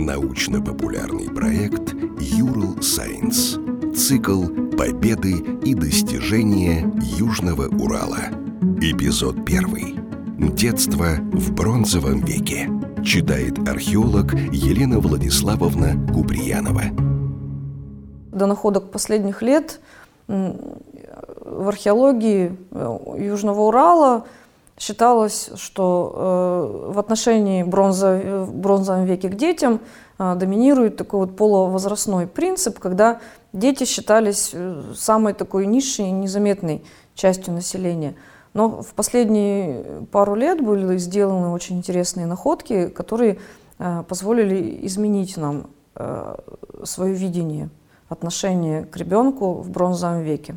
Научно-популярный проект «Юрл Сайенс». Цикл «Победы и достижения Южного Урала». Эпизод первый. Детство в бронзовом веке. Читает археолог Елена Владиславовна Куприянова. До находок последних лет в археологии э, Южного Урала считалось, что э, в отношении бронза, в бронзовом веке к детям э, доминирует такой вот полувозрастной принцип, когда дети считались самой такой низшей незаметной частью населения. Но в последние пару лет были сделаны очень интересные находки, которые позволили изменить нам свое видение отношения к ребенку в бронзовом веке.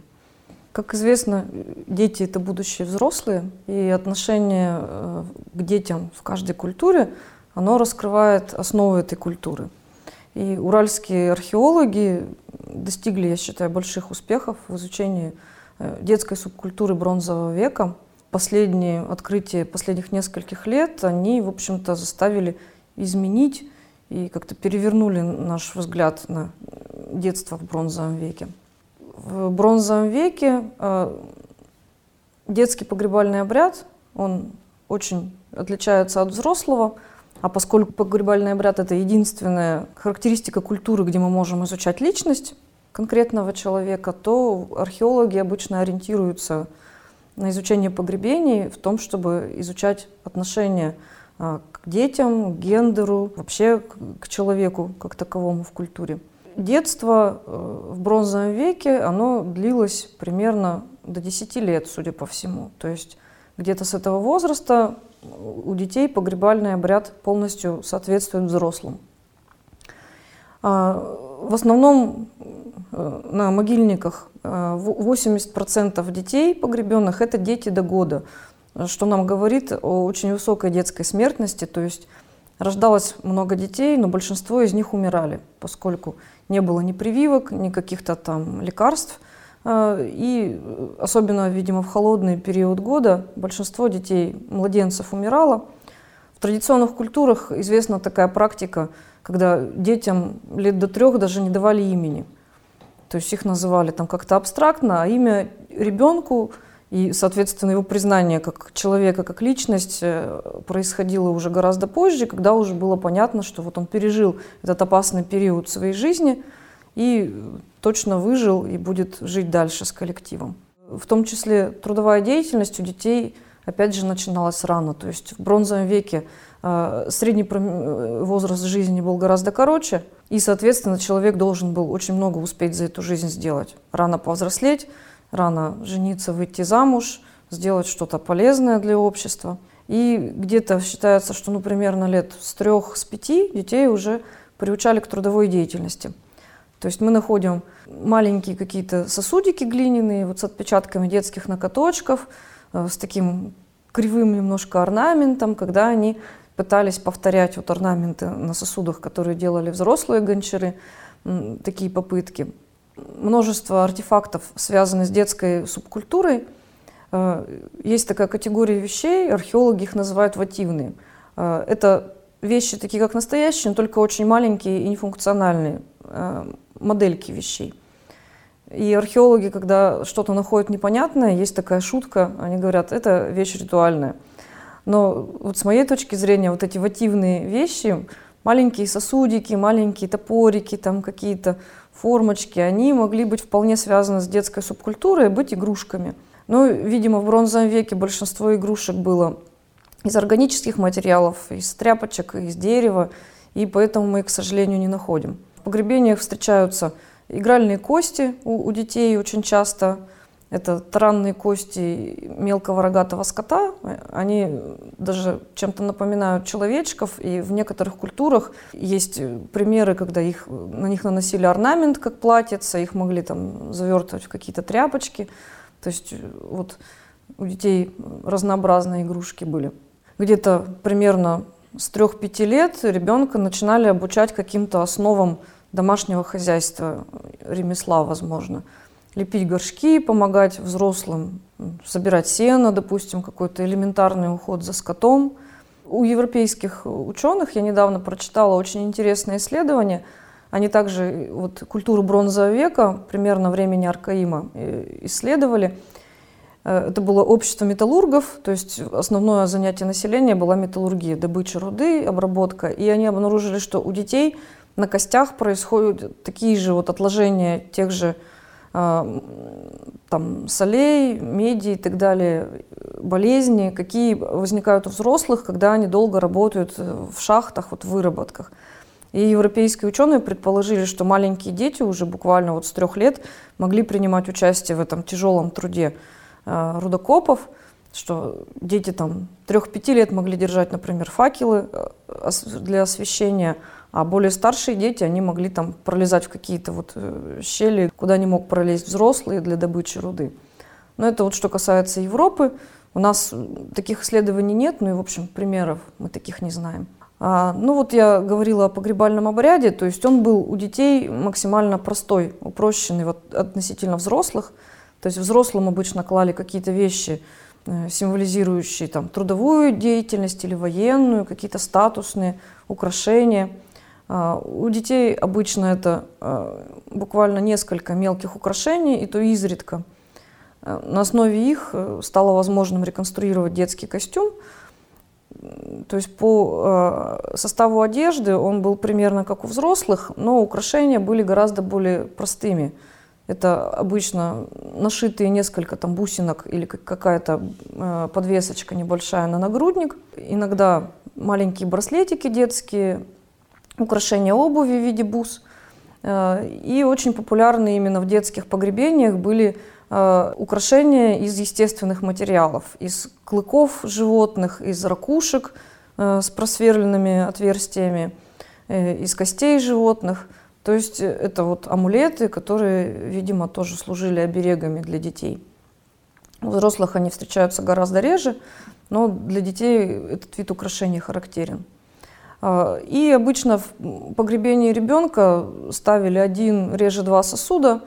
Как известно, дети – это будущие взрослые, и отношение э, к детям в каждой культуре, оно раскрывает основы этой культуры. И уральские археологи достигли, я считаю, больших успехов в изучении э, детской субкультуры бронзового века. Последние открытия последних нескольких лет, они, в общем-то, заставили изменить и как-то перевернули наш взгляд на детство в бронзовом веке. В бронзовом веке э, детский погребальный обряд, он очень отличается от взрослого, а поскольку погребальный обряд – это единственная характеристика культуры, где мы можем изучать личность конкретного человека, то археологи обычно ориентируются на изучение погребений в том, чтобы изучать отношения э, к детям, к гендеру, вообще к человеку как таковому в культуре детство э, в бронзовом веке, оно длилось примерно до 10 лет, судя по всему. То есть где-то с этого возраста у детей погребальный обряд полностью соответствует взрослым. А, в основном э, на могильниках 80% э, детей погребенных – это дети до года, что нам говорит о очень высокой детской смертности, то есть рождалось много детей, но большинство из них умирали, поскольку не было ни прививок, ни каких-то там лекарств. Э, и особенно, видимо, в холодный период года большинство детей, младенцев умирало. В традиционных культурах известна такая практика, когда детям лет до трех даже не давали имени. То есть их называли там как-то абстрактно, а имя ребенку и, соответственно, его признание как человека, как личность э, происходило уже гораздо позже, когда уже было понятно, что вот он пережил этот опасный период своей жизни и точно выжил и будет жить дальше с коллективом. В том числе трудовая деятельность у детей, опять же, начиналась рано. То есть в бронзовом веке э, средний э, возраст жизни был гораздо короче, и, соответственно, человек должен был очень много успеть за эту жизнь сделать. Рано повзрослеть, рано жениться, выйти замуж, сделать что-то полезное для общества. И где-то считается, что, ну, примерно лет с трех, с пяти детей уже приучали к трудовой деятельности. То есть мы находим маленькие какие-то сосудики глиняные, вот с отпечатками детских накоточков, э, с таким кривым немножко орнаментом, когда они пытались повторять вот орнаменты на сосудах, которые делали взрослые гончары, такие попытки множество артефактов, связанных с детской субкультурой. Э, есть такая категория вещей, археологи их называют вативные. Э, это вещи такие, как настоящие, но только очень маленькие и нефункциональные э, модельки вещей. И археологи, когда что-то находят непонятное, есть такая шутка, они говорят, это вещь ритуальная. Но вот с моей точки зрения, вот эти вативные вещи, маленькие сосудики, маленькие топорики, там какие-то формочки, они могли быть вполне связаны с детской субкультурой и быть игрушками. Но, видимо, в бронзовом веке большинство игрушек было из органических материалов, из тряпочек, из дерева, и поэтому мы их, к сожалению, не находим. В погребениях встречаются игральные кости у, у детей очень часто, это таранные кости мелкого рогатого скота. Они даже чем-то напоминают человечков. И в некоторых культурах есть примеры, когда их, на них наносили орнамент, как платьица, их могли там завертывать в какие-то тряпочки. То есть вот у детей разнообразные игрушки были. Где-то примерно с 3-5 лет ребенка начинали обучать каким-то основам домашнего хозяйства, ремесла, возможно лепить горшки, помогать взрослым собирать сено, допустим, какой-то элементарный уход за скотом. у европейских ученых я недавно прочитала очень интересное исследование. Они также вот, культуру бронзового века, примерно времени Аркаима, исследовали. Это было общество металлургов, то есть основное занятие населения была металлургия, добыча руды, обработка. И они обнаружили, что у детей на костях происходят такие же вот отложения тех же э, там, солей, меди и так далее, болезни, какие возникают у взрослых, когда они долго работают в шахтах, вот в выработках. И европейские ученые предположили, что маленькие дети уже буквально вот с трех лет могли принимать участие в этом тяжелом труде э, рудокопов, что дети там трех-пяти лет могли держать, например, факелы э, для освещения, а более старшие дети, они могли там пролезать в какие-то вот э, щели, куда не мог пролезть взрослые для добычи руды. Но это вот что касается Европы. У нас таких исследований нет, ну и, в общем, примеров мы таких не знаем. А, ну вот я говорила о погребальном обряде, то есть он был у детей максимально простой, упрощенный вот, относительно взрослых. То есть взрослым обычно клали какие-то вещи, э, символизирующие там, трудовую деятельность или военную, какие-то статусные украшения – у детей обычно это а, буквально несколько мелких украшений, и то изредка. А, на основе их э, стало возможным реконструировать детский костюм. То есть по составу одежды он был примерно как у взрослых, но украшения были гораздо более простыми. Это обычно нашитые несколько там бусинок или какая-то подвесочка небольшая на нагрудник. Иногда маленькие браслетики детские, украшения обуви в виде бус. Э, и очень популярны именно в детских погребениях были э, украшения из естественных материалов, из клыков животных, из ракушек э, с просверленными отверстиями, из костей животных. То есть это вот амулеты, которые, видимо, тоже служили оберегами для детей. У взрослых они встречаются гораздо реже, но для детей этот вид украшений характерен. А, и обычно в погребении ребенка ставили один, реже два сосуда.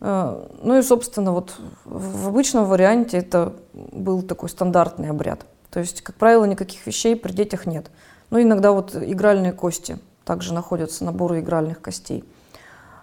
А, ну и, собственно, вот в обычном варианте это был такой стандартный обряд. То есть, как правило, никаких вещей при детях нет. Ну, иногда вот игральные кости, также находятся наборы игральных костей.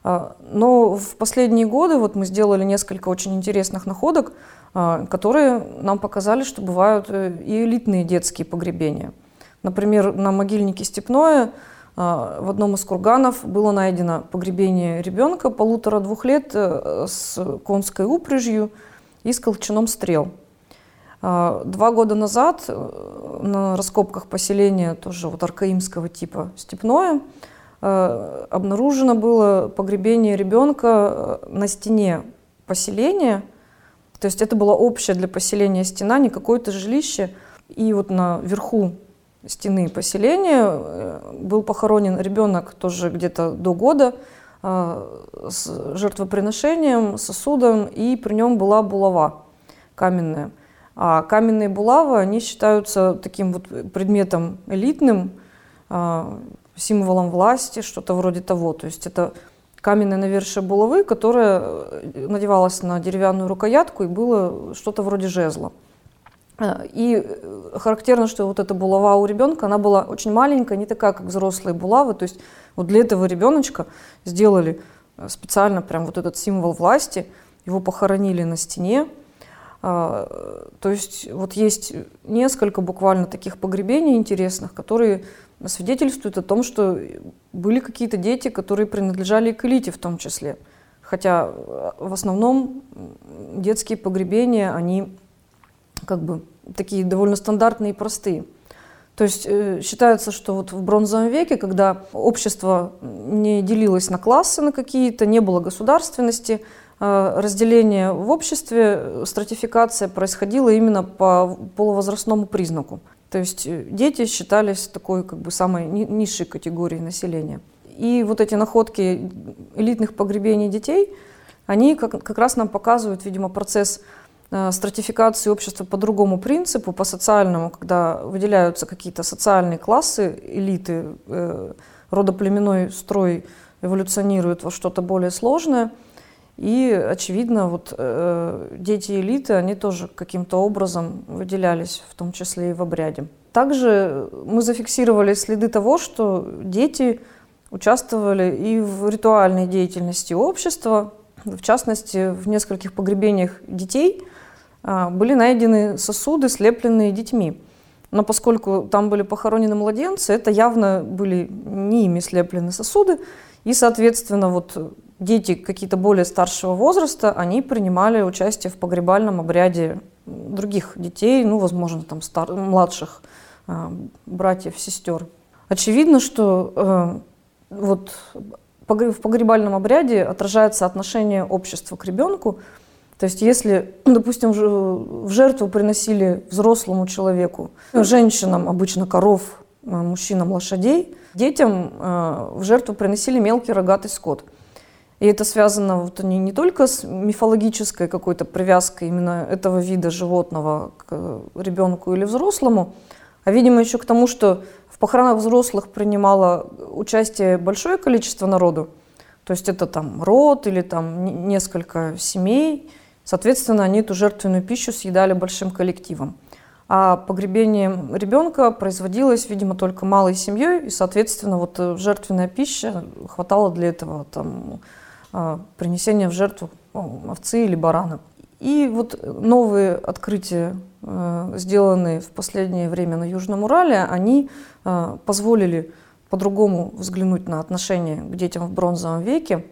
А, но в последние годы вот мы сделали несколько очень интересных находок, которые нам показали, что бывают э, и элитные детские погребения – Например, на могильнике Степное а, в одном из курганов было найдено погребение ребенка полутора-двух лет э, с конской упряжью и с колчаном стрел. А, два года назад э, на раскопках поселения тоже вот аркаимского типа Степное э, обнаружено было погребение ребенка на стене поселения. То есть это была общая для поселения стена, не какое-то жилище. И вот на верху стены поселения э, был похоронен ребенок тоже где-то до года э, с жертвоприношением, сосудом, и при нем была булава каменная. А каменные булавы, они считаются таким вот предметом элитным, э, символом власти, что-то вроде того. То есть это каменное навершие булавы, которая надевалась на деревянную рукоятку и было что-то вроде жезла. Э, и э, характерно, что вот эта булава у ребенка, она была очень маленькая, не такая, как взрослые булавы. То есть вот для этого ребеночка сделали э, специально прям вот этот символ власти, его похоронили на стене. То есть вот есть несколько буквально таких погребений интересных, которые свидетельствуют о том, что были какие-то дети, которые принадлежали к элите в том числе. Хотя в основном детские погребения, они как бы такие довольно стандартные и простые. То есть э, считается, что вот в бронзовом веке, когда общество не делилось на классы на какие-то, не было государственности, э, разделение в обществе, стратификация происходила именно по полувозрастному признаку. То есть э, дети считались такой как бы самой низшей категорией населения. И вот эти находки элитных погребений детей, они как, как раз нам показывают, видимо, процесс Э, стратификации общества по другому принципу, по социальному, когда выделяются какие-то социальные классы, элиты, э, родоплеменной строй эволюционирует во что-то более сложное. И, очевидно, вот э, дети элиты, они тоже каким-то образом выделялись, в том числе и в обряде. также мы зафиксировали следы того, что дети участвовали и в ритуальной деятельности общества. В частности, в нескольких погребениях детей а, были найдены сосуды, слепленные детьми. Но поскольку там были похоронены младенцы, это явно были не ими слеплены сосуды, и, соответственно, вот дети какие-то более старшего возраста, они принимали участие в погребальном обряде других детей, ну, возможно, там стар, младших э, братьев, сестер. Очевидно, что э, вот в погребальном обряде отражается отношение общества к ребенку. То есть если, допустим, в жертву приносили взрослому человеку, женщинам обычно коров, э, мужчинам лошадей, детям э, в жертву приносили мелкий рогатый скот – и это связано вот не, не только с мифологической какой-то привязкой именно этого вида животного к ребенку или взрослому, а, видимо, еще к тому, что похоронах взрослых принимало участие большое количество народу. То есть это там род или там несколько семей. Соответственно, они эту жертвенную пищу съедали большим коллективом. А погребение ребенка производилось, видимо, только малой семьей, и, соответственно, вот э, жертвенная пища хватало для этого там, а, принесения в жертву ну, овцы или барана. И вот новые открытия, а, сделанные в последнее время на Южном Урале, они а, позволили по-другому взглянуть на отношение к детям в бронзовом веке.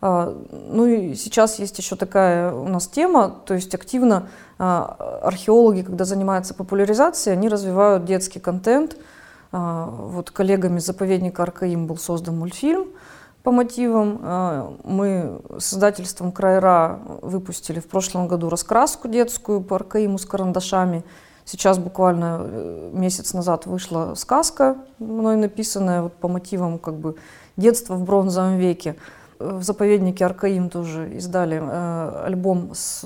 Ну и сейчас есть еще такая у нас тема, то есть активно археологи, когда занимаются популяризацией, они развивают детский контент. Вот коллегами заповедника Аркаим был создан мультфильм, по мотивам. А, мы с издательством «Крайра» выпустили в прошлом году раскраску детскую по аркаиму с карандашами. Сейчас буквально э, месяц назад вышла сказка, мной написанная вот по мотивам как бы детства в бронзовом веке. В заповеднике Аркаим тоже издали э, альбом с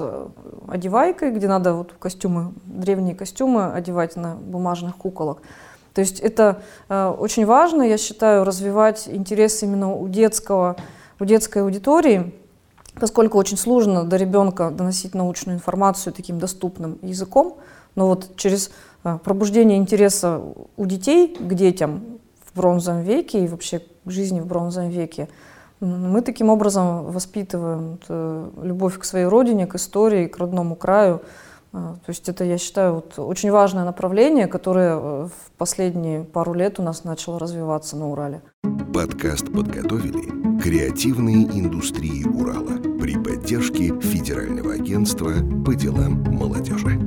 одевайкой, где надо вот костюмы, древние костюмы одевать на бумажных куколок. То есть это э, очень важно, я считаю, развивать интерес именно у детского, у детской аудитории, поскольку очень сложно до ребенка доносить научную информацию таким доступным языком, но вот через э, пробуждение интереса у детей к детям в бронзовом веке и вообще к жизни в бронзовом веке, мы таким образом воспитываем э, любовь к своей родине, к истории, к родному краю, то есть это, я считаю, вот очень важное направление, которое э, в последние пару лет у нас начало развиваться на Урале. Подкаст подготовили креативные индустрии Урала при поддержке Федерального агентства по делам молодежи.